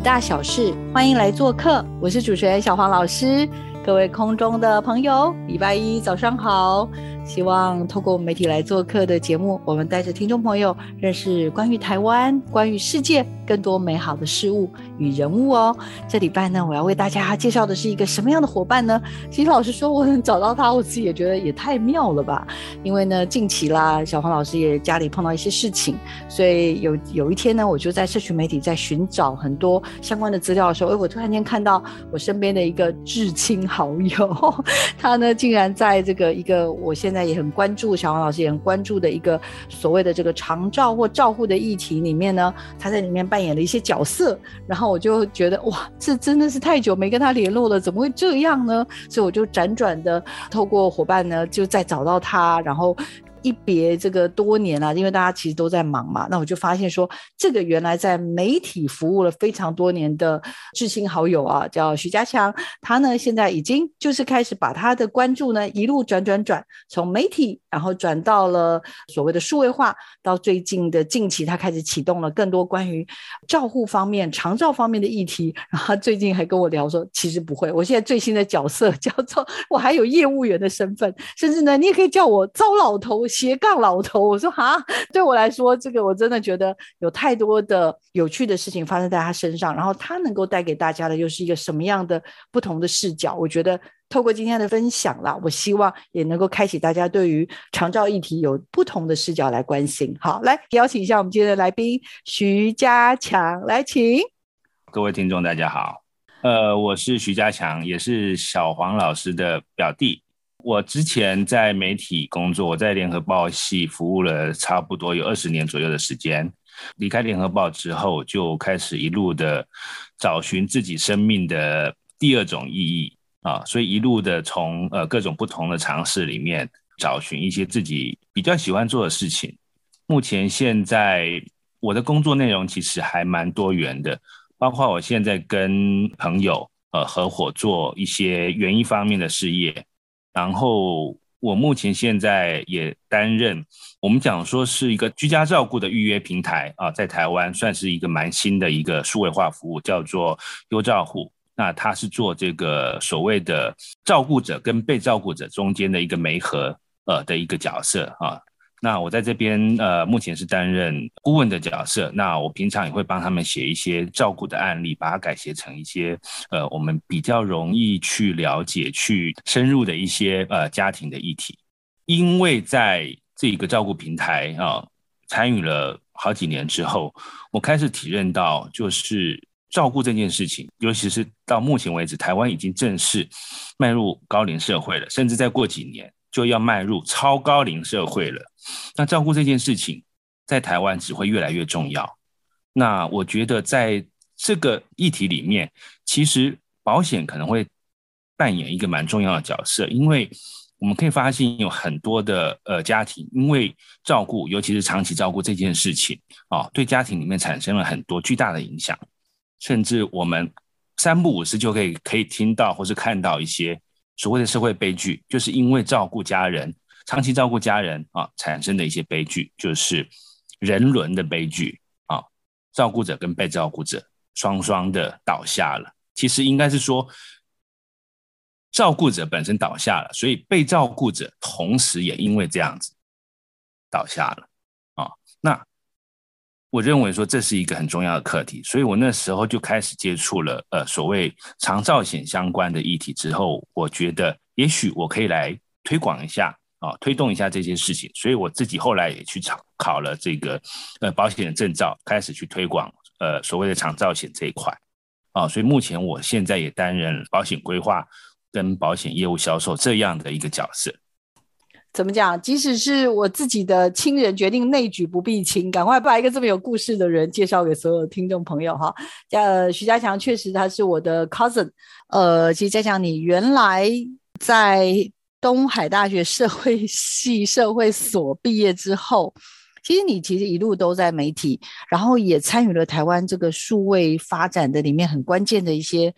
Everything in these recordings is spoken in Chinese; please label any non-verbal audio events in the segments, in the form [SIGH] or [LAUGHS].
大小事，欢迎来做客。我是主持人小黄老师，各位空中的朋友，礼拜一早上好。希望透过媒体来做客的节目，我们带着听众朋友认识关于台湾、关于世界更多美好的事物与人物哦。这礼拜呢，我要为大家介绍的是一个什么样的伙伴呢？其实老实说，我能找到他，我自己也觉得也太妙了吧。因为呢，近期啦，小黄老师也家里碰到一些事情，所以有有一天呢，我就在社群媒体在寻找很多相关的资料的时候，哎，我突然间看到我身边的一个至亲好友，[LAUGHS] 他呢竟然在这个一个我现在也很关注，小王老师也很关注的一个所谓的这个长照或照护的议题里面呢，他在里面扮演了一些角色，然后我就觉得哇，这真的是太久没跟他联络了，怎么会这样呢？所以我就辗转的透过伙伴呢，就再找到他，然后。一别这个多年了，因为大家其实都在忙嘛，那我就发现说，这个原来在媒体服务了非常多年的至亲好友啊，叫徐家强，他呢现在已经就是开始把他的关注呢一路转转转，从媒体然后转到了所谓的数位化，到最近的近期他开始启动了更多关于照护方面、长照方面的议题，然后他最近还跟我聊说，其实不会，我现在最新的角色叫做 [LAUGHS] 我还有业务员的身份，甚至呢你也可以叫我糟老头。斜杠老头，我说哈，对我来说，这个我真的觉得有太多的有趣的事情发生在他身上，然后他能够带给大家的又是一个什么样的不同的视角？我觉得透过今天的分享啦，我希望也能够开启大家对于长照议题有不同的视角来关心。好，来邀请一下我们今天的来宾徐家强，来请各位听众大家好，呃，我是徐家强，也是小黄老师的表弟。我之前在媒体工作，我在联合报系服务了差不多有二十年左右的时间。离开联合报之后，就开始一路的找寻自己生命的第二种意义啊，所以一路的从呃各种不同的尝试里面找寻一些自己比较喜欢做的事情。目前现在我的工作内容其实还蛮多元的，包括我现在跟朋友呃合伙做一些园艺方面的事业。然后我目前现在也担任，我们讲说是一个居家照顾的预约平台啊，在台湾算是一个蛮新的一个数位化服务，叫做优照护。那它是做这个所谓的照顾者跟被照顾者中间的一个媒合呃的一个角色啊。那我在这边呃，目前是担任顾问的角色。那我平常也会帮他们写一些照顾的案例，把它改写成一些呃，我们比较容易去了解、去深入的一些呃家庭的议题。因为在这个照顾平台啊，参与了好几年之后，我开始体认到，就是照顾这件事情，尤其是到目前为止，台湾已经正式迈入高龄社会了，甚至再过几年。就要迈入超高龄社会了，那照顾这件事情在台湾只会越来越重要。那我觉得在这个议题里面，其实保险可能会扮演一个蛮重要的角色，因为我们可以发现有很多的呃家庭，因为照顾，尤其是长期照顾这件事情啊，对家庭里面产生了很多巨大的影响，甚至我们三不五时就可以可以听到或是看到一些。所谓的社会悲剧，就是因为照顾家人、长期照顾家人啊产生的一些悲剧，就是人伦的悲剧啊。照顾者跟被照顾者双双的倒下了。其实应该是说，照顾者本身倒下了，所以被照顾者同时也因为这样子倒下了啊。那。我认为说这是一个很重要的课题，所以我那时候就开始接触了呃所谓长照险相关的议题之后，我觉得也许我可以来推广一下啊，推动一下这些事情，所以我自己后来也去考考了这个呃保险的证照，开始去推广呃所谓的长照险这一块啊，所以目前我现在也担任保险规划跟保险业务销售这样的一个角色。怎么讲？即使是我自己的亲人决定内举不避亲，赶快把一个这么有故事的人介绍给所有听众朋友哈。呃，徐家强确实他是我的 cousin。呃，其实家强，你原来在东海大学社会系 [LAUGHS] 社会所毕业之后，其实你其实一路都在媒体，然后也参与了台湾这个数位发展的里面很关键的一些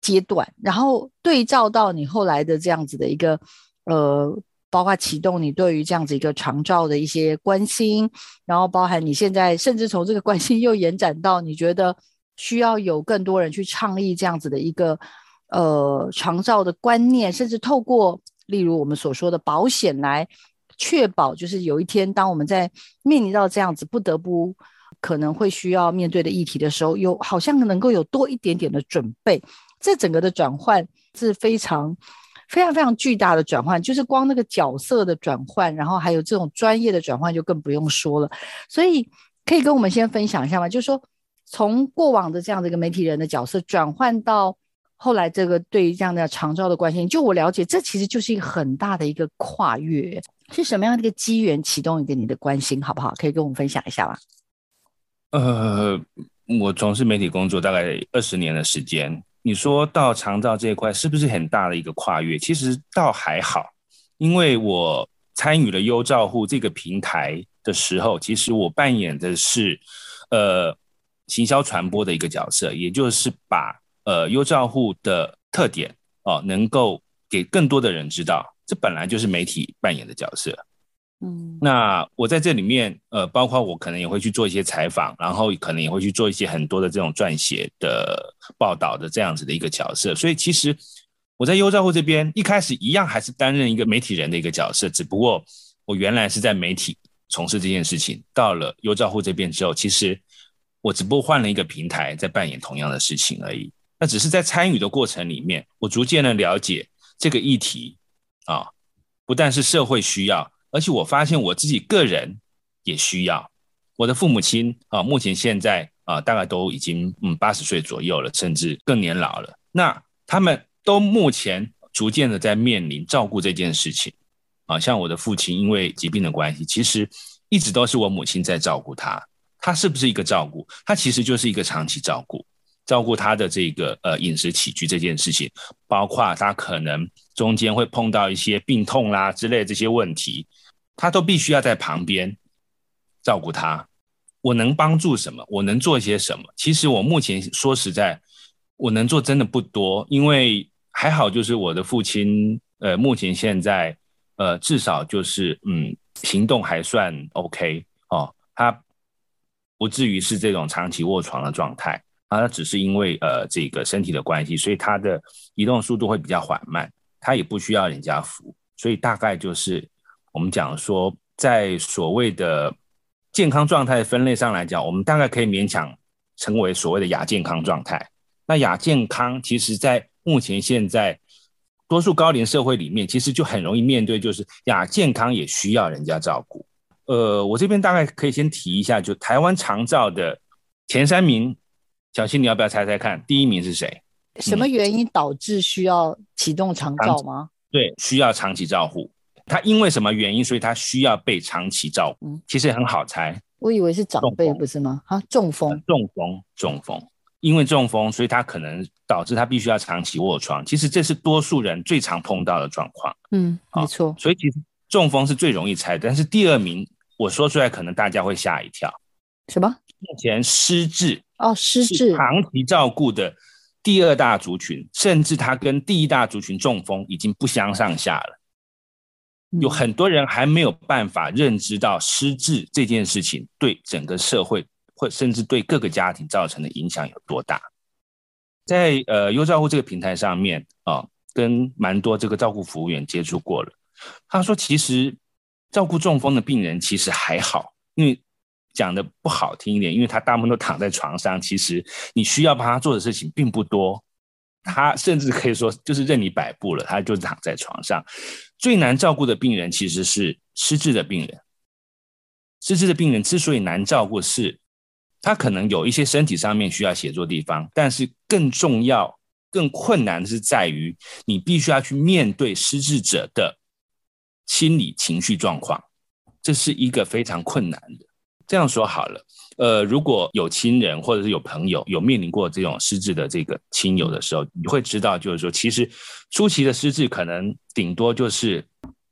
阶段，然后对照到你后来的这样子的一个呃。包括启动你对于这样子一个长照的一些关心，然后包含你现在甚至从这个关心又延展到你觉得需要有更多人去倡议这样子的一个呃长照的观念，甚至透过例如我们所说的保险来确保，就是有一天当我们在面临到这样子不得不可能会需要面对的议题的时候，有好像能够有多一点点的准备，这整个的转换是非常。非常非常巨大的转换，就是光那个角色的转换，然后还有这种专业的转换，就更不用说了。所以可以跟我们先分享一下吗？就是说，从过往的这样的一个媒体人的角色转换到后来这个对于这样的长照的关心，就我了解，这其实就是一个很大的一个跨越。是什么样的一个机缘启动一个你的关心，好不好？可以跟我们分享一下吗？呃，我从事媒体工作大概二十年的时间。你说到长照这一块，是不是很大的一个跨越？其实倒还好，因为我参与了优照户这个平台的时候，其实我扮演的是呃行销传播的一个角色，也就是把呃优照户的特点哦，能够给更多的人知道，这本来就是媒体扮演的角色。嗯，那我在这里面，呃，包括我可能也会去做一些采访，然后可能也会去做一些很多的这种撰写的报道的这样子的一个角色。所以其实我在优照户这边一开始一样还是担任一个媒体人的一个角色，只不过我原来是在媒体从事这件事情，到了优照户这边之后，其实我只不过换了一个平台在扮演同样的事情而已。那只是在参与的过程里面，我逐渐的了解这个议题啊，不但是社会需要。而且我发现我自己个人也需要，我的父母亲啊，目前现在啊，大概都已经嗯八十岁左右了，甚至更年老了。那他们都目前逐渐的在面临照顾这件事情啊，像我的父亲因为疾病的关系，其实一直都是我母亲在照顾他。他是不是一个照顾？他其实就是一个长期照顾，照顾他的这个呃饮食起居这件事情，包括他可能中间会碰到一些病痛啦之类这些问题。他都必须要在旁边照顾他。我能帮助什么？我能做些什么？其实我目前说实在，我能做真的不多。因为还好，就是我的父亲，呃，目前现在，呃，至少就是嗯，行动还算 OK 哦。他不至于是这种长期卧床的状态啊，那只是因为呃这个身体的关系，所以他的移动速度会比较缓慢。他也不需要人家扶，所以大概就是。我们讲说，在所谓的健康状态分类上来讲，我们大概可以勉强成为所谓的亚健康状态。那亚健康，其实在目前现在多数高龄社会里面，其实就很容易面对，就是亚健康也需要人家照顾。呃，我这边大概可以先提一下，就台湾长照的前三名，小新你要不要猜猜看，第一名是谁？什么原因导致需要启动长照吗？对，需要长期照护。他因为什么原因，所以他需要被长期照顾？其实很好猜，我以为是长辈，不是吗？啊，中风，中风，中风，因为中风，所以他可能导致他必须要长期卧床。其实这是多数人最常碰到的状况。嗯，没错。所以其实中风是最容易猜，但是第二名我说出来，可能大家会吓一跳。什么？目前失智哦，失智长期照顾的第二大族群，甚至他跟第一大族群中风已经不相上下了。有很多人还没有办法认知到失智这件事情对整个社会，或甚至对各个家庭造成的影响有多大。在呃优照护这个平台上面啊，跟蛮多这个照顾服务员接触过了，他说其实照顾中风的病人其实还好，因为讲的不好听一点，因为他大部分都躺在床上，其实你需要帮他做的事情并不多。他甚至可以说就是任你摆布了，他就躺在床上。最难照顾的病人其实是失智的病人。失智的病人之所以难照顾，是他可能有一些身体上面需要协作地方，但是更重要、更困难的是在于你必须要去面对失智者的心理情绪状况，这是一个非常困难的。这样说好了，呃，如果有亲人或者是有朋友有面临过这种失智的这个亲友的时候，你会知道，就是说，其实初期的失智可能顶多就是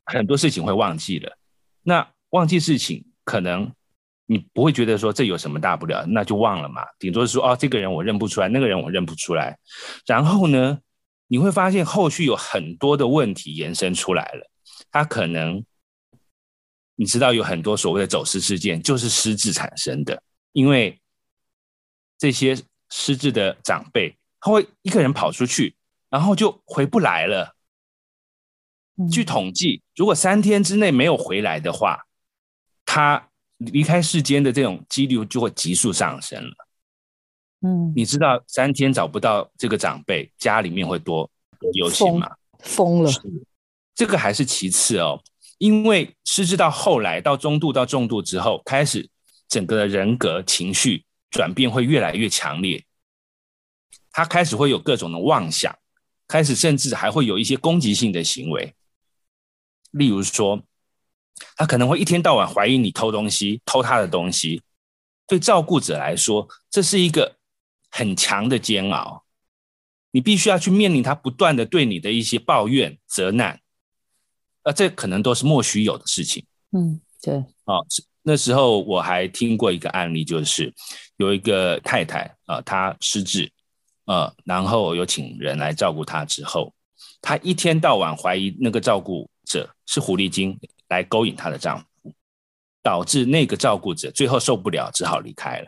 很多事情会忘记了。那忘记事情，可能你不会觉得说这有什么大不了，那就忘了嘛。顶多是说，哦，这个人我认不出来，那个人我认不出来。然后呢，你会发现后续有很多的问题延伸出来了，他可能。你知道有很多所谓的走失事件，就是失智产生的，因为这些失智的长辈，他会一个人跑出去，然后就回不来了。据统计，如果三天之内没有回来的话，他离开世间的这种几率就会急速上升了。嗯，你知道三天找不到这个长辈，家里面会多多忧心吗？疯了，这个还是其次哦。因为失智到后来到中度到重度之后，开始整个的人格情绪转变会越来越强烈，他开始会有各种的妄想，开始甚至还会有一些攻击性的行为，例如说，他可能会一天到晚怀疑你偷东西，偷他的东西。对照顾者来说，这是一个很强的煎熬，你必须要去面临他不断的对你的一些抱怨、责难。呃，这可能都是莫须有的事情。嗯，对。哦，那时候我还听过一个案例，就是有一个太太啊，她失智，呃，然后有请人来照顾她之后，她一天到晚怀疑那个照顾者是狐狸精来勾引她的丈夫，导致那个照顾者最后受不了，只好离开了，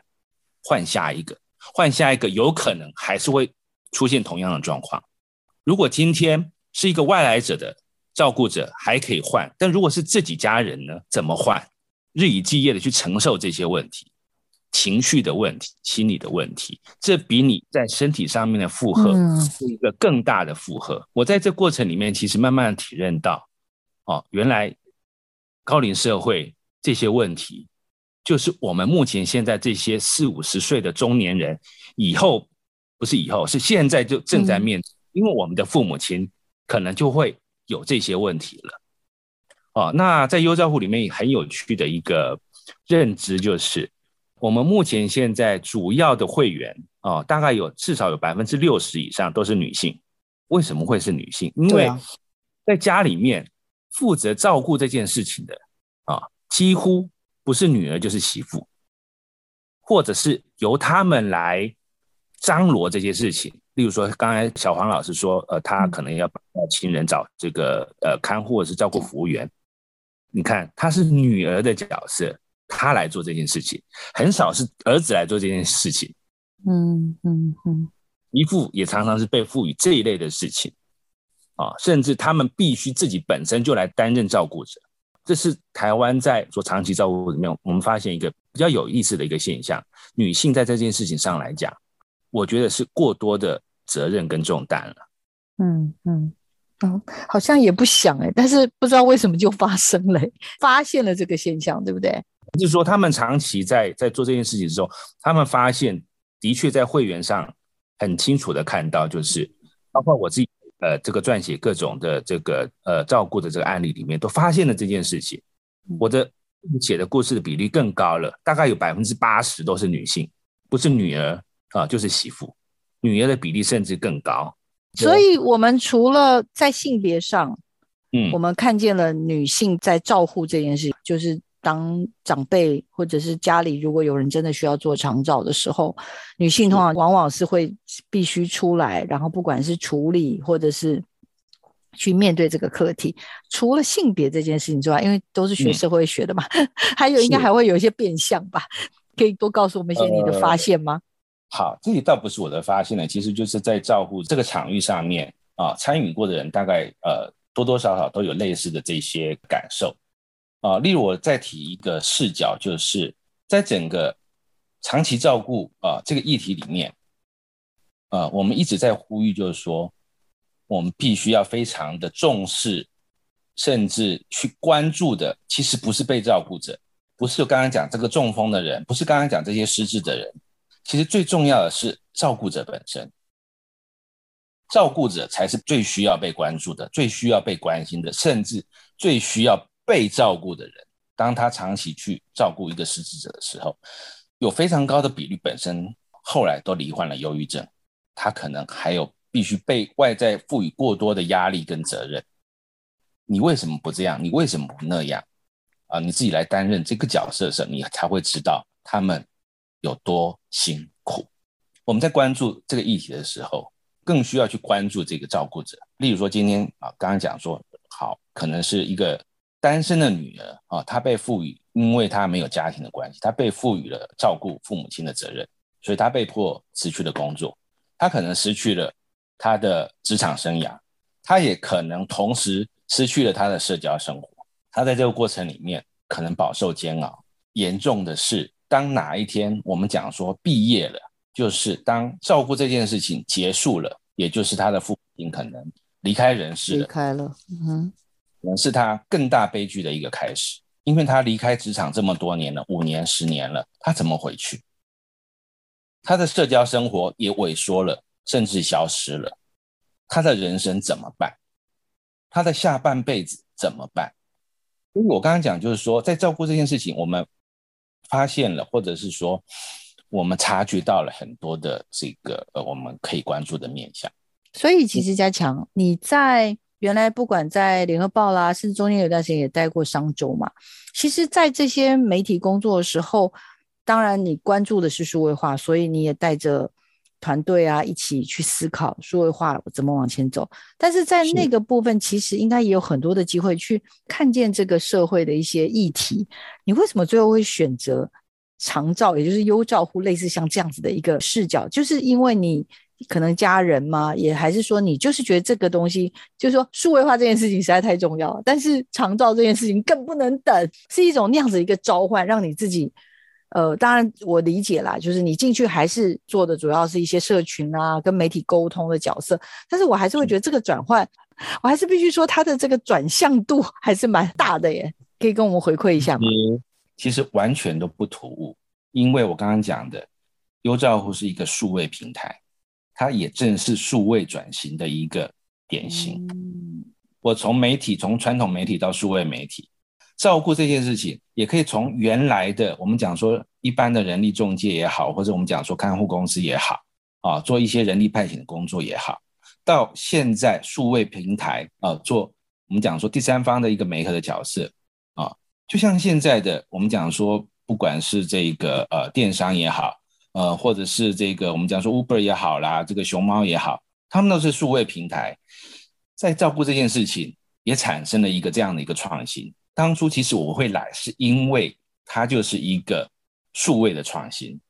换下一个，换下一个，有可能还是会出现同样的状况。如果今天是一个外来者的。照顾者还可以换，但如果是自己家人呢？怎么换？日以继夜的去承受这些问题，情绪的问题、心理的问题，这比你在身体上面的负荷是一个更大的负荷。我在这过程里面，其实慢慢的体认到，哦，原来高龄社会这些问题，就是我们目前现在这些四五十岁的中年人，以后不是以后，是现在就正在面，因为我们的父母亲可能就会。有这些问题了，哦，那在优照户里面很有趣的一个认知就是，我们目前现在主要的会员哦，大概有至少有百分之六十以上都是女性。为什么会是女性？因为在家里面负责照顾这件事情的啊，几乎不是女儿就是媳妇，或者是由他们来张罗这些事情。例如说，刚才小黄老师说，呃，他可能要帮亲人找这个呃看护或者是照顾服务员。你看，他是女儿的角色，他来做这件事情，很少是儿子来做这件事情。嗯嗯嗯，姨父也常常是被赋予这一类的事情，啊，甚至他们必须自己本身就来担任照顾者。这是台湾在做长期照顾里面，我们发现一个比较有意思的一个现象：女性在这件事情上来讲。我觉得是过多的责任跟重担了。嗯嗯嗯，好像也不想哎，但是不知道为什么就发生了，发现了这个现象，对不对？就是说，他们长期在在做这件事情的时候，他们发现的确在会员上很清楚的看到，就是包括我自己呃这个撰写各种的这个呃照顾的这个案例里面，都发现了这件事情。我的写的故事的比例更高了，大概有百分之八十都是女性，不是女儿。啊，就是媳妇，女儿的比例甚至更高。所以，我们除了在性别上，嗯，我们看见了女性在照护这件事，就是当长辈或者是家里如果有人真的需要做长照的时候，女性通常往往是会必须出来，然后不管是处理或者是去面对这个课题。除了性别这件事情之外，因为都是学社会学的嘛，[LAUGHS] 还有应该还会有一些变相吧？可以多告诉我们一些你的发现吗？好，这里倒不是我的发现呢，其实就是在照顾这个场域上面啊，参与过的人大概呃多多少少都有类似的这些感受啊。例如，我再提一个视角，就是在整个长期照顾啊这个议题里面啊，我们一直在呼吁，就是说我们必须要非常的重视，甚至去关注的，其实不是被照顾者，不是刚刚讲这个中风的人，不是刚刚讲这些失智的人。其实最重要的是照顾者本身，照顾者才是最需要被关注的、最需要被关心的，甚至最需要被照顾的人。当他长期去照顾一个失智者的时候，有非常高的比率本身后来都罹患了忧郁症，他可能还有必须被外在赋予过多的压力跟责任。你为什么不这样？你为什么不那样？啊，你自己来担任这个角色的时候，你才会知道他们有多辛苦。我们在关注这个议题的时候，更需要去关注这个照顾者。例如说，今天啊，刚刚讲说，好，可能是一个单身的女儿啊，她被赋予，因为她没有家庭的关系，她被赋予了照顾父母亲的责任，所以她被迫失去了工作，她可能失去了她的职场生涯，她也可能同时。失去了他的社交生活，他在这个过程里面可能饱受煎熬。严重的是，当哪一天我们讲说毕业了，就是当照顾这件事情结束了，也就是他的父亲可能离开人世了，离开了，嗯，可能是他更大悲剧的一个开始，因为他离开职场这么多年了，五年、十年了，他怎么回去？他的社交生活也萎缩了，甚至消失了，他的人生怎么办？他的下半辈子怎么办？所以我刚刚讲，就是说，在照顾这件事情，我们发现了，或者是说，我们察觉到了很多的这个呃，我们可以关注的面向。所以，其实加强，你在原来不管在联合报啦，甚至中间有段时间也待过商周嘛。其实，在这些媒体工作的时候，当然你关注的是数位化，所以你也带着。团队啊，一起去思考数位化怎么往前走。但是在那个部分，其实应该也有很多的机会去看见这个社会的一些议题。你为什么最后会选择长照，也就是优照护，类似像这样子的一个视角？就是因为你可能家人吗？也还是说你就是觉得这个东西，就是说数位化这件事情实在太重要，但是长照这件事情更不能等，是一种那样子一个召唤，让你自己。呃，当然我理解啦，就是你进去还是做的主要是一些社群啊，跟媒体沟通的角色。但是我还是会觉得这个转换，我还是必须说它的这个转向度 [LAUGHS] 还是蛮大的耶。可以跟我们回馈一下吗？其实完全都不突兀，因为我刚刚讲的优照户是一个数位平台，它也正是数位转型的一个典型。我从媒体，从传统媒体到数位媒体。照顾这件事情，也可以从原来的我们讲说一般的人力中介也好，或者我们讲说看护公司也好，啊，做一些人力派遣的工作也好，到现在数位平台啊，做我们讲说第三方的一个媒合的角色啊，就像现在的我们讲说，不管是这个呃电商也好，呃，或者是这个我们讲说 Uber 也好啦，这个熊猫也好，他们都是数位平台，在照顾这件事情也产生了一个这样的一个创新。当初其实我会来，是因为它就是一个数位的创新，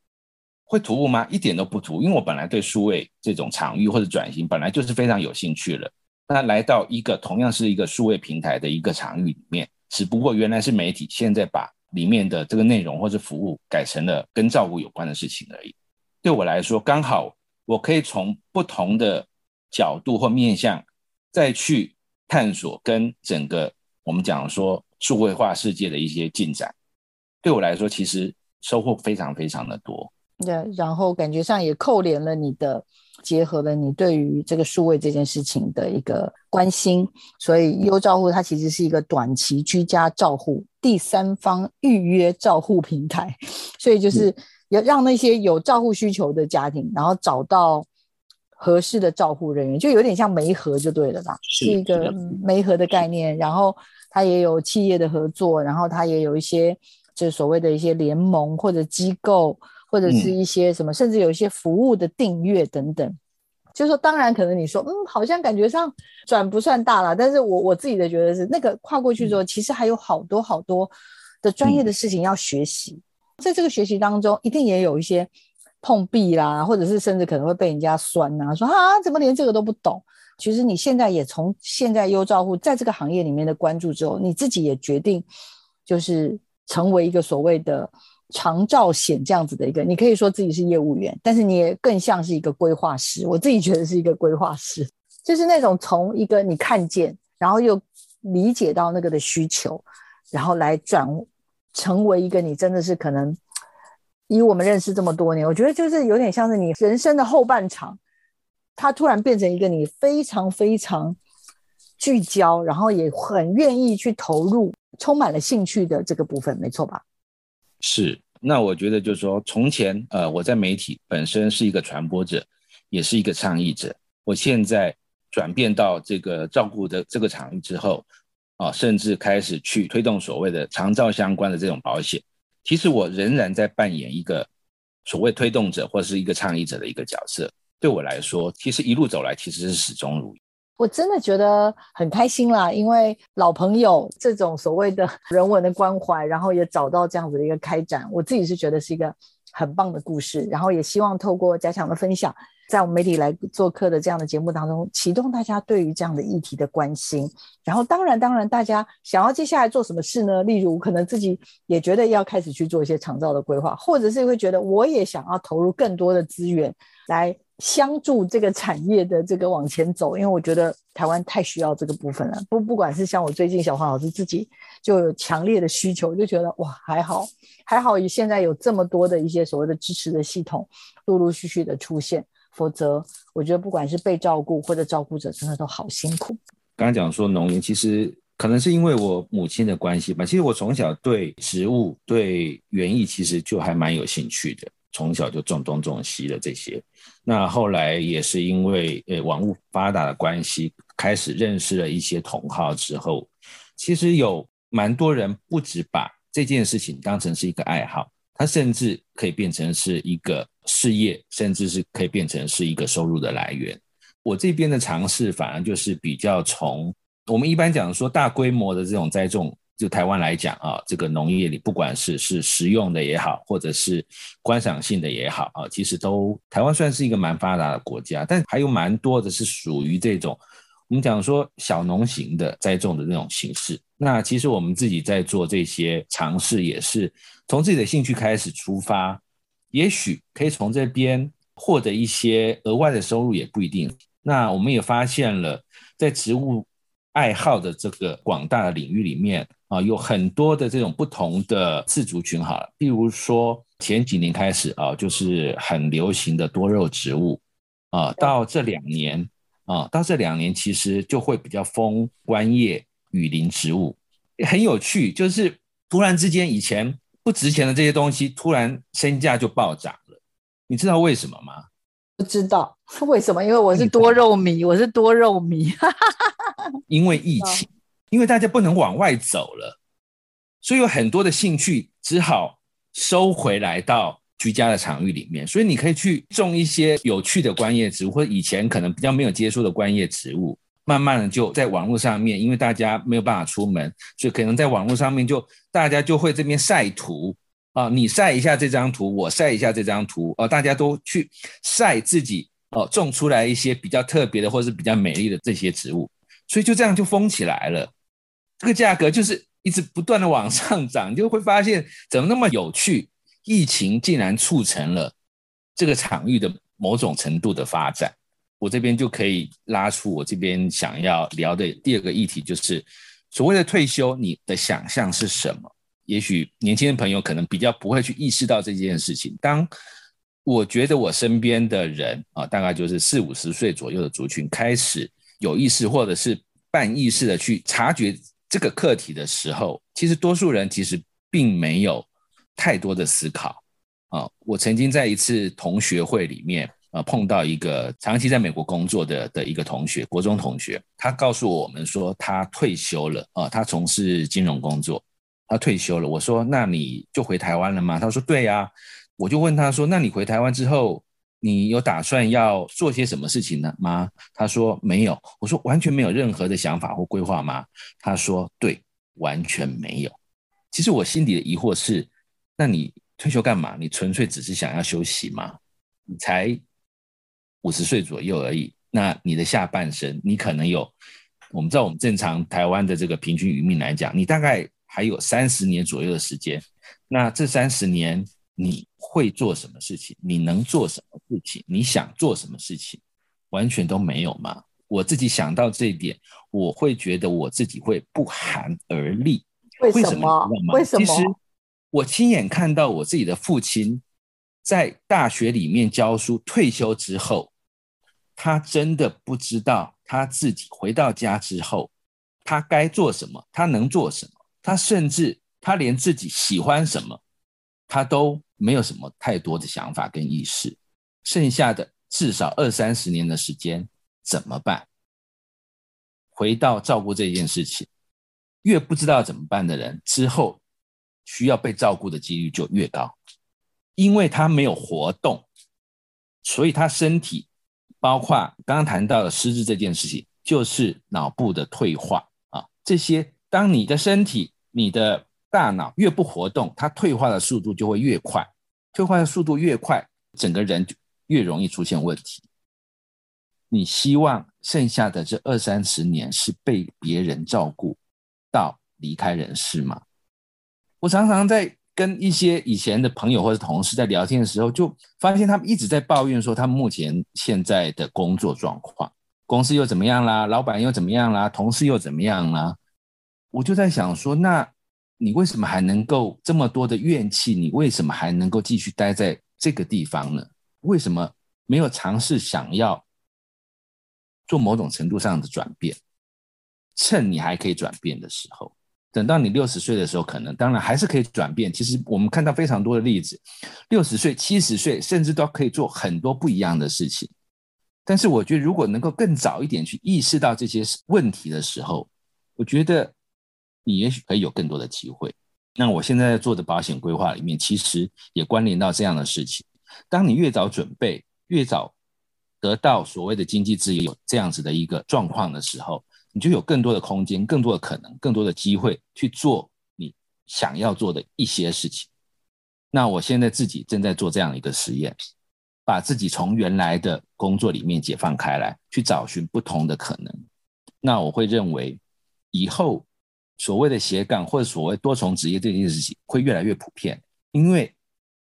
会突兀吗？一点都不突，因为我本来对数位这种场域或者转型本来就是非常有兴趣了。那来到一个同样是一个数位平台的一个场域里面，只不过原来是媒体，现在把里面的这个内容或者服务改成了跟照顾有关的事情而已。对我来说，刚好我可以从不同的角度或面向再去探索跟整个我们讲说。数位化世界的一些进展，对我来说其实收获非常非常的多。对，然后感觉上也扣连了你的，结合了你对于这个数位这件事情的一个关心。所以优照护它其实是一个短期居家照护第三方预约照护平台，所以就是要让那些有照护需求的家庭，然后找到合适的照护人员，就有点像媒合就对了吧？是一个媒合的概念，然后。它也有企业的合作，然后它也有一些就是所谓的一些联盟或者机构，或者是一些什么，甚至有一些服务的订阅等等。就是说，当然可能你说，嗯，好像感觉上转不算大了，但是我我自己的觉得是，那个跨过去之后，其实还有好多好多的专业的事情要学习。在这个学习当中，一定也有一些碰壁啦，或者是甚至可能会被人家酸呐，说啊，怎么连这个都不懂？其实你现在也从现在优照户在这个行业里面的关注之后，你自己也决定就是成为一个所谓的长照险这样子的一个，你可以说自己是业务员，但是你也更像是一个规划师。我自己觉得是一个规划师，就是那种从一个你看见，然后又理解到那个的需求，然后来转成为一个你真的是可能以我们认识这么多年，我觉得就是有点像是你人生的后半场。它突然变成一个你非常非常聚焦，然后也很愿意去投入，充满了兴趣的这个部分，没错吧？是。那我觉得就是说，从前呃，我在媒体本身是一个传播者，也是一个倡议者。我现在转变到这个照顾的这个场域之后，啊，甚至开始去推动所谓的长照相关的这种保险。其实我仍然在扮演一个所谓推动者或是一个倡议者的一个角色。对我来说，其实一路走来其实是始终如一。我真的觉得很开心啦，因为老朋友这种所谓的人文的关怀，然后也找到这样子的一个开展，我自己是觉得是一个很棒的故事。然后也希望透过加强的分享，在我们媒体来做客的这样的节目当中，启动大家对于这样的议题的关心。然后当然，当然，大家想要接下来做什么事呢？例如，可能自己也觉得要开始去做一些长照的规划，或者是会觉得我也想要投入更多的资源来。相助这个产业的这个往前走，因为我觉得台湾太需要这个部分了。不，不管是像我最近小黄老师自己就有强烈的需求，就觉得哇，还好还好，现在有这么多的一些所谓的支持的系统陆陆续续的出现，否则我觉得不管是被照顾或者照顾者，真的都好辛苦。刚刚讲说农业，其实可能是因为我母亲的关系吧。其实我从小对植物、对园艺，其实就还蛮有兴趣的。从小就种东种西的这些，那后来也是因为呃网络发达的关系，开始认识了一些同好之后，其实有蛮多人不止把这件事情当成是一个爱好，它甚至可以变成是一个事业，甚至是可以变成是一个收入的来源。我这边的尝试反而就是比较从我们一般讲说大规模的这种栽种。就台湾来讲啊，这个农业里，不管是是实用的也好，或者是观赏性的也好啊，其实都台湾算是一个蛮发达的国家，但还有蛮多的是属于这种我们讲说小农型的栽种的那种形式。那其实我们自己在做这些尝试，也是从自己的兴趣开始出发，也许可以从这边获得一些额外的收入，也不一定。那我们也发现了，在植物爱好的这个广大的领域里面。啊，有很多的这种不同的自族群，哈，比如说前几年开始啊，就是很流行的多肉植物，啊，到这两年啊，到这两年其实就会比较风观叶雨林植物，很有趣，就是突然之间以前不值钱的这些东西，突然身价就暴涨了，你知道为什么吗？不知道 [LAUGHS] 为什么，因为我是多肉迷，我是多肉迷，[LAUGHS] 因为疫情。因为大家不能往外走了，所以有很多的兴趣只好收回来到居家的场域里面。所以你可以去种一些有趣的观叶植物，或者以前可能比较没有接触的观叶植物。慢慢的就在网络上面，因为大家没有办法出门，所以可能在网络上面就大家就会这边晒图啊，你晒一下这张图，我晒一下这张图，哦，大家都去晒自己哦种出来一些比较特别的或是比较美丽的这些植物，所以就这样就封起来了。这个价格就是一直不断的往上涨，就会发现怎么那么有趣？疫情竟然促成了这个场域的某种程度的发展。我这边就可以拉出我这边想要聊的第二个议题，就是所谓的退休，你的想象是什么？也许年轻的朋友可能比较不会去意识到这件事情。当我觉得我身边的人啊，大概就是四五十岁左右的族群开始有意识或者是半意识的去察觉。这个课题的时候，其实多数人其实并没有太多的思考啊。我曾经在一次同学会里面呃，碰到一个长期在美国工作的的一个同学，国中同学，他告诉我们说他退休了啊，他从事金融工作，他退休了。我说那你就回台湾了吗？他说对呀。我就问他说，那你回台湾之后？你有打算要做些什么事情呢吗？他说没有。我说完全没有任何的想法或规划吗？他说对，完全没有。其实我心底的疑惑是：那你退休干嘛？你纯粹只是想要休息吗？你才五十岁左右而已。那你的下半生，你可能有，我们知道我们正常台湾的这个平均余命来讲，你大概还有三十年左右的时间。那这三十年。你会做什么事情？你能做什么事情？你想做什么事情？完全都没有吗？我自己想到这一点，我会觉得我自己会不寒而栗。为什么？为什么？其实我亲眼看到我自己的父亲在大学里面教书，退休之后，他真的不知道他自己回到家之后，他该做什么，他能做什么，他甚至他连自己喜欢什么，他都没有什么太多的想法跟意识。剩下的至少二三十年的时间怎么办？回到照顾这件事情，越不知道怎么办的人，之后需要被照顾的几率就越高，因为他没有活动，所以他身体，包括刚刚谈到的失智这件事情，就是脑部的退化啊。这些，当你的身体、你的大脑越不活动，它退化的速度就会越快，退化的速度越快，整个人就越容易出现问题。你希望剩下的这二三十年是被别人照顾到离开人世吗？我常常在跟一些以前的朋友或者同事在聊天的时候，就发现他们一直在抱怨说，他们目前现在的工作状况，公司又怎么样啦，老板又怎么样啦，同事又怎么样啦。我就在想说，那你为什么还能够这么多的怨气？你为什么还能够继续待在这个地方呢？为什么没有尝试想要？做某种程度上的转变，趁你还可以转变的时候，等到你六十岁的时候，可能当然还是可以转变。其实我们看到非常多的例子，六十岁、七十岁，甚至都可以做很多不一样的事情。但是我觉得，如果能够更早一点去意识到这些问题的时候，我觉得你也许可以有更多的机会。那我现在在做的保险规划里面，其实也关联到这样的事情：当你越早准备，越早。得到所谓的经济自由这样子的一个状况的时候，你就有更多的空间、更多的可能、更多的机会去做你想要做的一些事情。那我现在自己正在做这样一个实验，把自己从原来的工作里面解放开来，去找寻不同的可能。那我会认为，以后所谓的斜杠或者所谓多重职业这件事情会越来越普遍，因为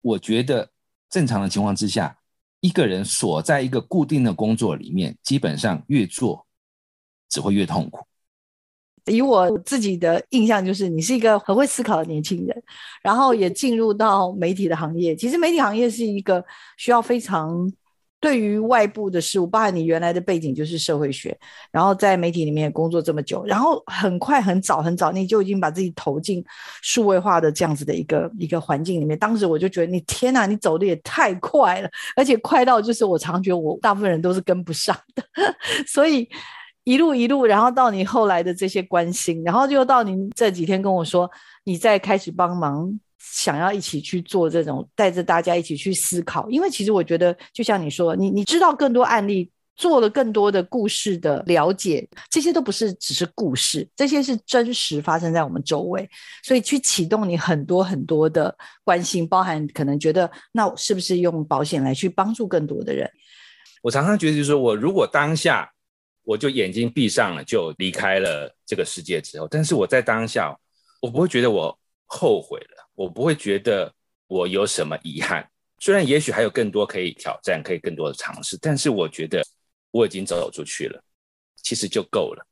我觉得正常的情况之下。一个人锁在一个固定的工作里面，基本上越做只会越痛苦。以我自己的印象，就是你是一个很会思考的年轻人，然后也进入到媒体的行业。其实媒体行业是一个需要非常。对于外部的事物，包含你原来的背景就是社会学，然后在媒体里面工作这么久，然后很快很早很早你就已经把自己投进数位化的这样子的一个一个环境里面。当时我就觉得你天哪，你走的也太快了，而且快到就是我常觉得我大部分人都是跟不上的。[LAUGHS] 所以一路一路，然后到你后来的这些关心，然后就到您这几天跟我说你在开始帮忙。想要一起去做这种，带着大家一起去思考，因为其实我觉得，就像你说，你你知道更多案例，做了更多的故事的了解，这些都不是只是故事，这些是真实发生在我们周围，所以去启动你很多很多的关心，包含可能觉得，那是不是用保险来去帮助更多的人？我常常觉得，就是说我如果当下我就眼睛闭上了，就离开了这个世界之后，但是我在当下，我不会觉得我后悔了。我不会觉得我有什么遗憾，虽然也许还有更多可以挑战，可以更多的尝试，但是我觉得我已经走出去了，其实就够了。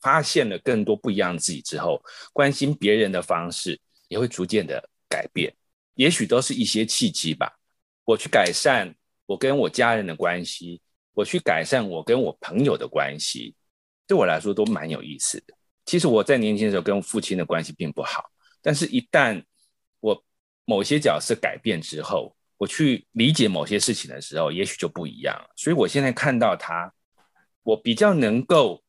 发现了更多不一样的自己之后，关心别人的方式也会逐渐的改变，也许都是一些契机吧。我去改善我跟我家人的关系，我去改善我跟我朋友的关系，对我来说都蛮有意思的。其实我在年轻的时候跟父亲的关系并不好，但是一旦我某些角色改变之后，我去理解某些事情的时候，也许就不一样了。所以我现在看到他，我比较能够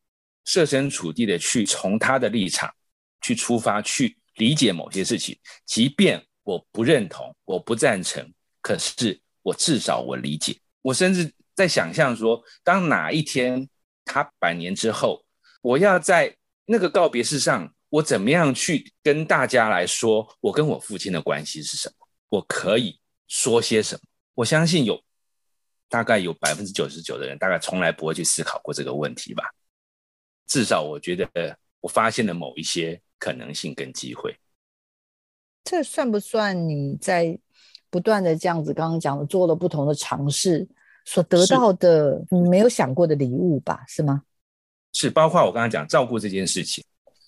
设身处地的去从他的立场去出发，去理解某些事情。即便我不认同，我不赞成，可是我至少我理解。我甚至在想象说，当哪一天他百年之后，我要在那个告别式上。我怎么样去跟大家来说，我跟我父亲的关系是什么？我可以说些什么？我相信有大概有百分之九十九的人，大概从来不会去思考过这个问题吧。至少我觉得，我发现了某一些可能性跟机会。这算不算你在不断的这样子刚刚讲的做了不同的尝试所得到的你没有想过的礼物吧？是吗？是，包括我刚才讲照顾这件事情。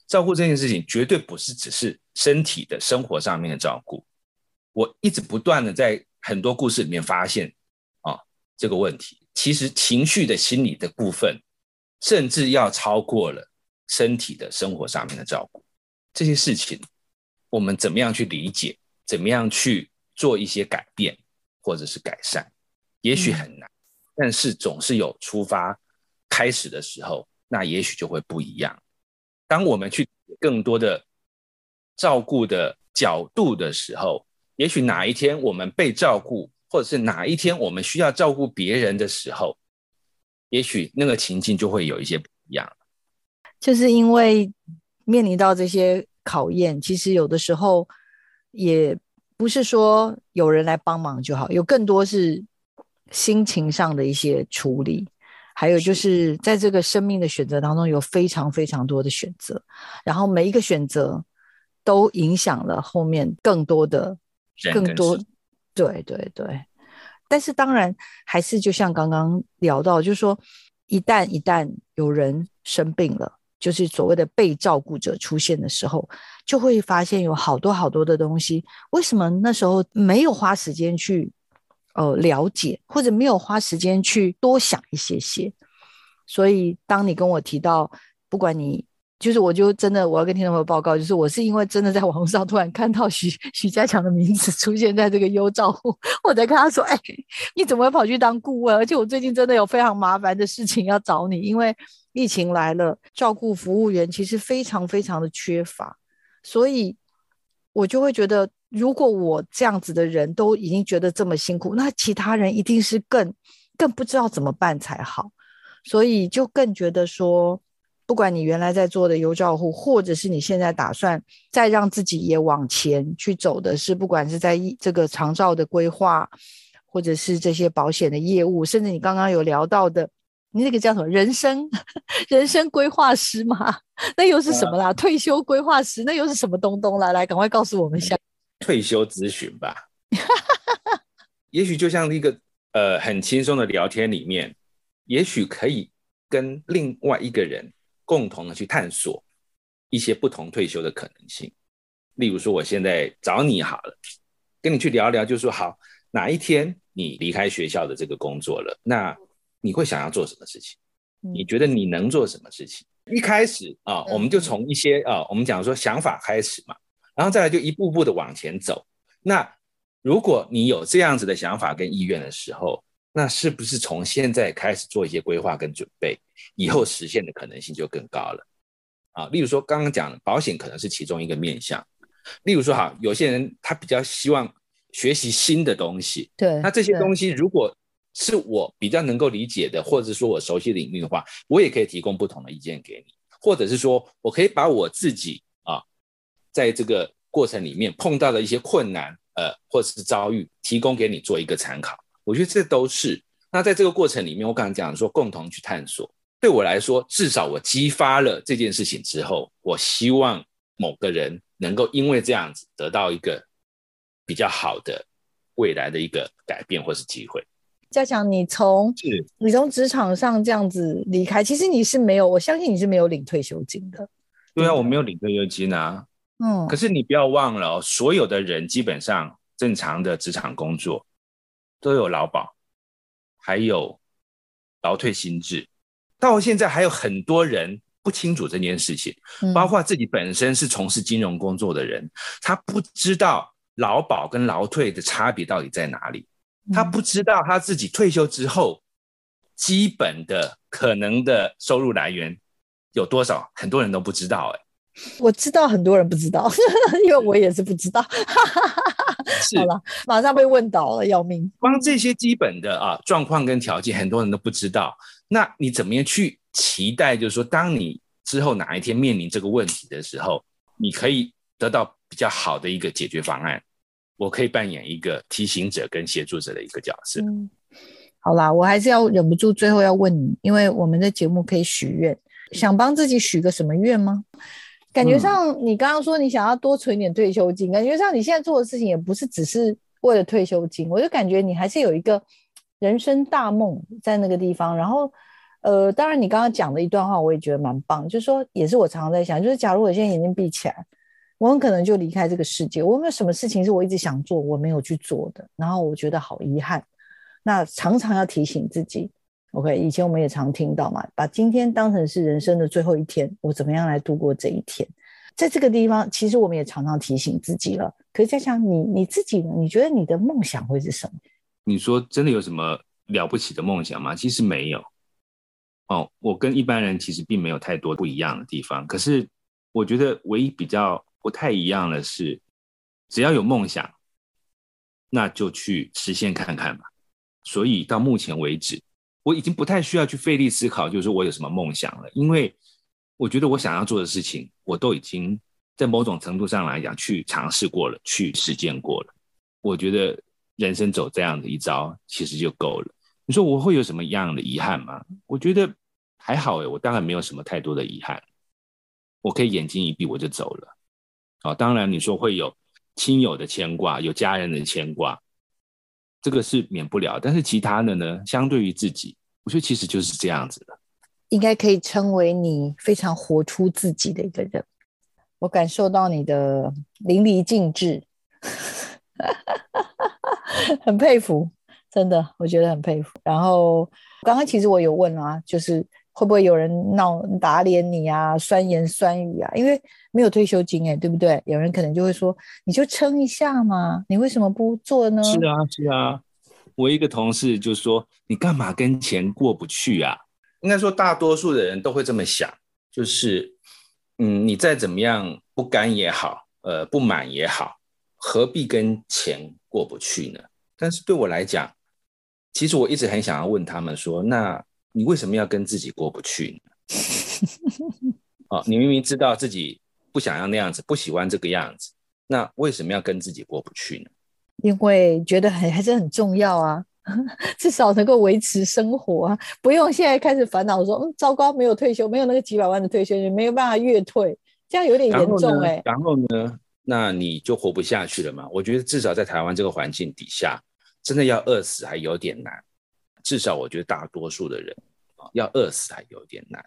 照顾这件事情绝对不是只是身体的生活上面的照顾，我一直不断的在很多故事里面发现啊这个问题，其实情绪的心理的部分，甚至要超过了身体的生活上面的照顾。这些事情，我们怎么样去理解？怎么样去做一些改变或者是改善？也许很难，但是总是有出发开始的时候，那也许就会不一样。当我们去更多的照顾的角度的时候，也许哪一天我们被照顾，或者是哪一天我们需要照顾别人的时候，也许那个情境就会有一些不一样。就是因为面临到这些考验，其实有的时候也不是说有人来帮忙就好，有更多是心情上的一些处理，还有就是在这个生命的选择当中，有非常非常多的选择，然后每一个选择都影响了后面更多的。更多，对对对，但是当然还是就像刚刚聊到，就是说，一旦一旦有人生病了，就是所谓的被照顾者出现的时候，就会发现有好多好多的东西，为什么那时候没有花时间去呃了解，或者没有花时间去多想一些些？所以当你跟我提到，不管你。就是我就真的我要跟听众朋友报告，就是我是因为真的在网络上突然看到徐徐家强的名字出现在这个优照户，我才跟他说：“哎，你怎么会跑去当顾问？而且我最近真的有非常麻烦的事情要找你，因为疫情来了，照顾服务员其实非常非常的缺乏，所以我就会觉得，如果我这样子的人都已经觉得这么辛苦，那其他人一定是更更不知道怎么办才好，所以就更觉得说。”不管你原来在做的优照户，或者是你现在打算再让自己也往前去走的是，不管是在这个长照的规划，或者是这些保险的业务，甚至你刚刚有聊到的，你那个叫什么人生 [LAUGHS] 人生规划师吗？[LAUGHS] 那又是什么啦？退休规划师，那又是什么东东啦？来，赶快告诉我们一下。退休咨询吧，[LAUGHS] 也许就像一个呃很轻松的聊天里面，也许可以跟另外一个人。共同的去探索一些不同退休的可能性，例如说，我现在找你好了，跟你去聊聊，就说好哪一天你离开学校的这个工作了，那你会想要做什么事情？你觉得你能做什么事情？一开始啊，我们就从一些啊，我们讲说想法开始嘛，然后再来就一步步的往前走。那如果你有这样子的想法跟意愿的时候，那是不是从现在开始做一些规划跟准备，以后实现的可能性就更高了？啊，例如说刚刚讲的保险可能是其中一个面向，例如说哈，有些人他比较希望学习新的东西，对，那这些东西如果是我比较能够理解的，或者说我熟悉领域的话，我也可以提供不同的意见给你，或者是说我可以把我自己啊，在这个过程里面碰到的一些困难，呃，或者是遭遇，提供给你做一个参考。我觉得这都是那在这个过程里面，我刚才讲说共同去探索，对我来说，至少我激发了这件事情之后，我希望某个人能够因为这样子得到一个比较好的未来的一个改变或是机会。嘉强，你从你从职场上这样子离开，其实你是没有，我相信你是没有领退休金的。对啊，我没有领退休金啊。嗯，可是你不要忘了，所有的人基本上正常的职场工作。都有劳保，还有劳退薪制，到现在还有很多人不清楚这件事情，包括自己本身是从事金融工作的人，他不知道劳保跟劳退的差别到底在哪里，他不知道他自己退休之后基本的可能的收入来源有多少，很多人都不知道，哎。我知道很多人不知道，[LAUGHS] 因为我也是不知道。[LAUGHS] 好了，马上被问倒了，要命！光这些基本的啊状况跟条件，很多人都不知道。那你怎么样去期待？就是说，当你之后哪一天面临这个问题的时候，你可以得到比较好的一个解决方案。我可以扮演一个提醒者跟协助者的一个角色。嗯，好啦，我还是要忍不住最后要问你，因为我们的节目可以许愿，想帮自己许个什么愿吗？感觉上，你刚刚说你想要多存点退休金，感觉上你现在做的事情也不是只是为了退休金，我就感觉你还是有一个人生大梦在那个地方。然后，呃，当然你刚刚讲的一段话，我也觉得蛮棒，就是说，也是我常常在想，就是假如我现在眼睛闭起来，我很可能就离开这个世界。我有没有什么事情是我一直想做，我没有去做的？然后我觉得好遗憾。那常常要提醒自己，OK，以前我们也常听到嘛，把今天当成是人生的最后一天，我怎么样来度过这一天？在这个地方，其实我们也常常提醒自己了。可是在想你你自己呢？你觉得你的梦想会是什么？你说真的有什么了不起的梦想吗？其实没有。哦，我跟一般人其实并没有太多不一样的地方。可是我觉得唯一比较不太一样的是，只要有梦想，那就去实现看看吧。所以到目前为止。我已经不太需要去费力思考，就是我有什么梦想了，因为我觉得我想要做的事情，我都已经在某种程度上来讲去尝试过了，去实践过了。我觉得人生走这样的一招，其实就够了。你说我会有什么样的遗憾吗？我觉得还好诶，我当然没有什么太多的遗憾，我可以眼睛一闭我就走了。哦，当然你说会有亲友的牵挂，有家人的牵挂。这个是免不了，但是其他的呢？相对于自己，我觉得其实就是这样子的，应该可以称为你非常活出自己的一个人。我感受到你的淋漓尽致，[LAUGHS] 很佩服，真的，我觉得很佩服。然后刚刚其实我有问啊，就是。会不会有人闹打脸你啊？酸言酸语啊？因为没有退休金哎，对不对？有人可能就会说，你就撑一下嘛，你为什么不做呢？是啊，是啊。我一个同事就说，你干嘛跟钱过不去啊？应该说，大多数的人都会这么想，就是，嗯，你再怎么样不甘也好，呃，不满也好，何必跟钱过不去呢？但是对我来讲，其实我一直很想要问他们说，那。你为什么要跟自己过不去呢？[LAUGHS] 哦，你明明知道自己不想要那样子，不喜欢这个样子，那为什么要跟自己过不去呢？因为觉得很还是很重要啊，[LAUGHS] 至少能够维持生活啊，不用现在开始烦恼说，嗯，糟糕，没有退休，没有那个几百万的退休金，没有办法月退，这样有点严重哎。然后呢，那你就活不下去了嘛？我觉得至少在台湾这个环境底下，真的要饿死还有点难。至少我觉得大多数的人啊，要饿死还有点难，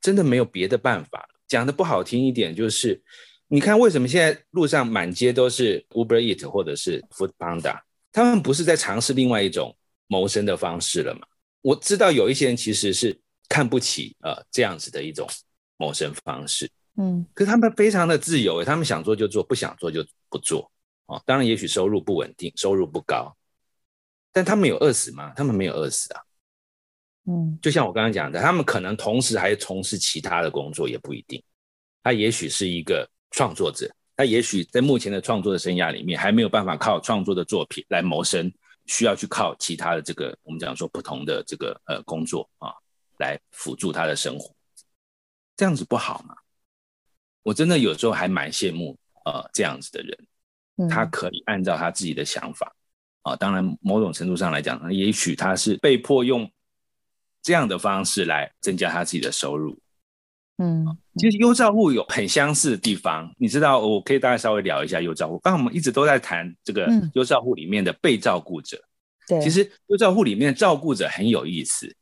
真的没有别的办法。讲的不好听一点，就是你看为什么现在路上满街都是 Uber Eat 或者是 Food Panda，他们不是在尝试另外一种谋生的方式了吗？我知道有一些人其实是看不起呃这样子的一种谋生方式，嗯，可是他们非常的自由，他们想做就做，不想做就不做啊。当然，也许收入不稳定，收入不高。但他们有饿死吗？他们没有饿死啊。嗯，就像我刚刚讲的，他们可能同时还从事其他的工作，也不一定。他也许是一个创作者，他也许在目前的创作的生涯里面，还没有办法靠创作的作品来谋生，需要去靠其他的这个我们讲说不同的这个呃工作啊，来辅助他的生活。这样子不好吗？我真的有时候还蛮羡慕呃这样子的人，他可以按照他自己的想法。啊，当然，某种程度上来讲，也许他是被迫用这样的方式来增加他自己的收入。嗯，其实优照户有很相似的地方，你知道，我可以大概稍微聊一下优照户。刚刚我们一直都在谈这个优照户里面的被照顾者。对，其实优照户里面的照顾者很有意思。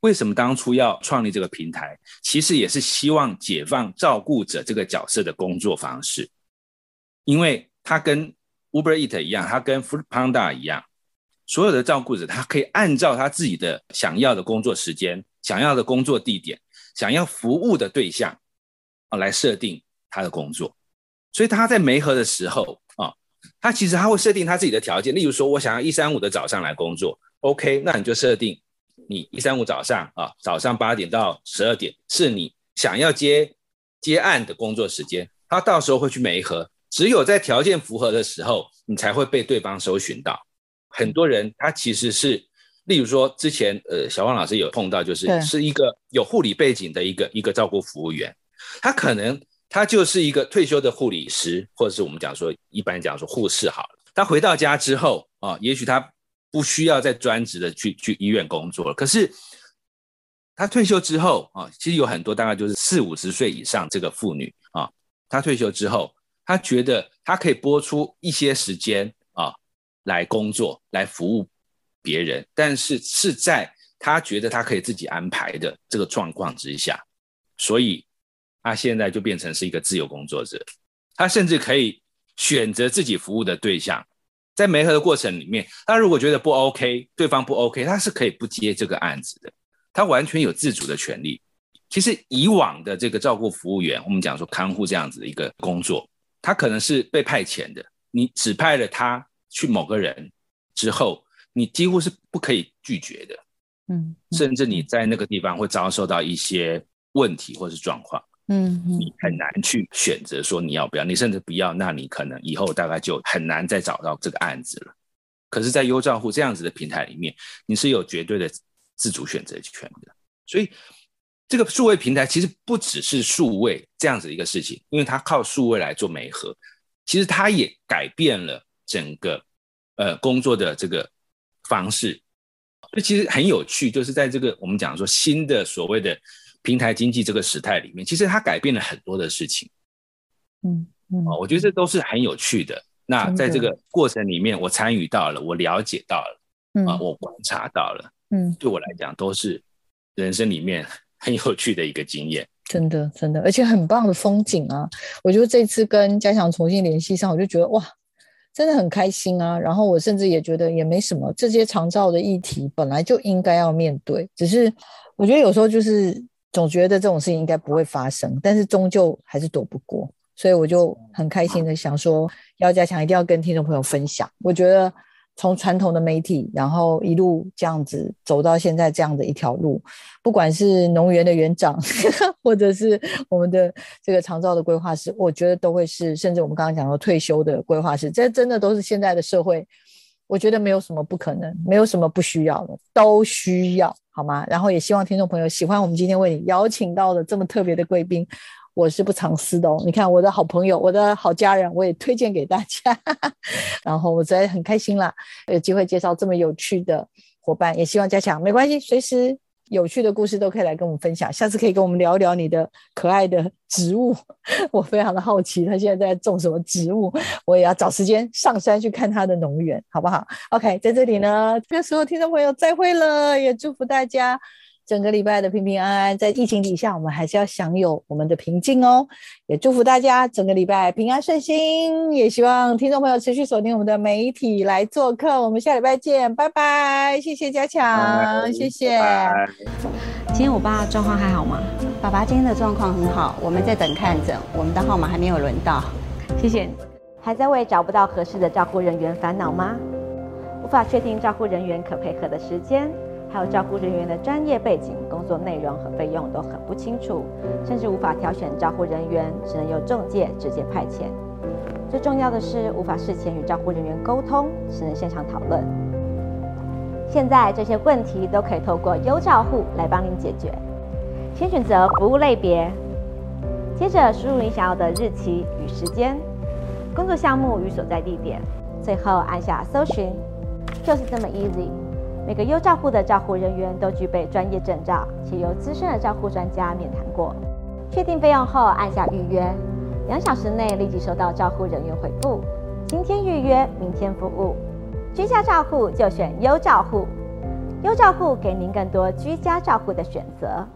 为什么当初要创立这个平台？其实也是希望解放照顾者这个角色的工作方式，因为他跟 Uber Eat 一样，他跟 Food Panda 一样，所有的照顾者，他可以按照他自己的想要的工作时间、想要的工作地点、想要服务的对象啊，来设定他的工作。所以他在媒合的时候啊，他其实他会设定他自己的条件。例如说，我想要一三五的早上来工作，OK，那你就设定你一三五早上啊，早上八点到十二点是你想要接接案的工作时间。他到时候会去媒合。只有在条件符合的时候，你才会被对方搜寻到。很多人他其实是，例如说之前呃小王老师有碰到，就是是一个有护理背景的一个一个照顾服务员，他可能他就是一个退休的护理师，或者是我们讲说一般讲说护士好了。他回到家之后啊，也许他不需要再专职的去去医院工作了。可是他退休之后啊，其实有很多大概就是四五十岁以上这个妇女啊，她退休之后。他觉得他可以拨出一些时间啊，来工作，来服务别人，但是是在他觉得他可以自己安排的这个状况之下，所以他现在就变成是一个自由工作者，他甚至可以选择自己服务的对象，在媒合的过程里面，他如果觉得不 OK，对方不 OK，他是可以不接这个案子的，他完全有自主的权利。其实以往的这个照顾服务员，我们讲说看护这样子的一个工作，他可能是被派遣的，你指派了他去某个人之后，你几乎是不可以拒绝的，嗯，甚至你在那个地方会遭受到一些问题或是状况。嗯，你很难去选择说你要不要，你甚至不要，那你可能以后大概就很难再找到这个案子了。可是，在优照户这样子的平台里面，你是有绝对的自主选择权的。所以，这个数位平台其实不只是数位这样子一个事情，因为它靠数位来做媒合，其实它也改变了整个呃工作的这个方式。所以，其实很有趣，就是在这个我们讲说新的所谓的。平台经济这个时代里面，其实它改变了很多的事情。嗯嗯，哦，我觉得这都是很有趣的。那在这个过程里面，我参与到了，我了解到了，啊，我观察到了，嗯，对我来讲都是人生里面很有趣的一个经验。[LAUGHS] 真的，真的，而且很棒的风景啊！我觉得这次跟嘉祥重新联系上，我就觉得哇，真的很开心啊。然后我甚至也觉得也没什么，这些长照的议题本来就应该要面对，只是我觉得有时候就是。总觉得这种事情应该不会发生，但是终究还是躲不过，所以我就很开心的想说，要加强，一定要跟听众朋友分享。我觉得从传统的媒体，然后一路这样子走到现在这样的一条路，不管是农园的园长，[LAUGHS] 或者是我们的这个长照的规划师，我觉得都会是，甚至我们刚刚讲到退休的规划师，这真的都是现在的社会。我觉得没有什么不可能，没有什么不需要的，都需要，好吗？然后也希望听众朋友喜欢我们今天为你邀请到的这么特别的贵宾，我是不藏私的哦。你看我的好朋友，我的好家人，我也推荐给大家。[LAUGHS] 然后我在很开心啦，有机会介绍这么有趣的伙伴，也希望加强，没关系，随时。有趣的故事都可以来跟我们分享，下次可以跟我们聊一聊你的可爱的植物，[LAUGHS] 我非常的好奇他现在在种什么植物，我也要找时间上山去看他的农园，好不好？OK，在这里呢，这个时候听众朋友再会了，也祝福大家。整个礼拜的平平安安，在疫情底下，我们还是要享有我们的平静哦。也祝福大家整个礼拜平安顺心，也希望听众朋友持续锁定我们的媒体来做客。我们下礼拜见，拜拜！谢谢嘉强，谢谢。今天我爸状况还好吗？爸爸今天的状况很好，我们在等看诊，我们的号码还没有轮到。谢谢。还在为找不到合适的照顾人员烦恼吗？无法确定照顾人员可配合的时间？还有照顾人员的专业背景、工作内容和费用都很不清楚，甚至无法挑选照顾人员，只能由中介直接派遣。最重要的是，无法事前与照顾人员沟通，只能现场讨论。现在这些问题都可以透过优照户来帮您解决。先选择服务类别，接着输入你想要的日期与时间、工作项目与所在地点，最后按下搜寻，就是这么 easy。每个优照护的照护人员都具备专业证照，且由资深的照护专家面谈过。确定费用后，按下预约，两小时内立即收到照护人员回复。今天预约，明天服务。居家照护就选优照护，优照护给您更多居家照护的选择。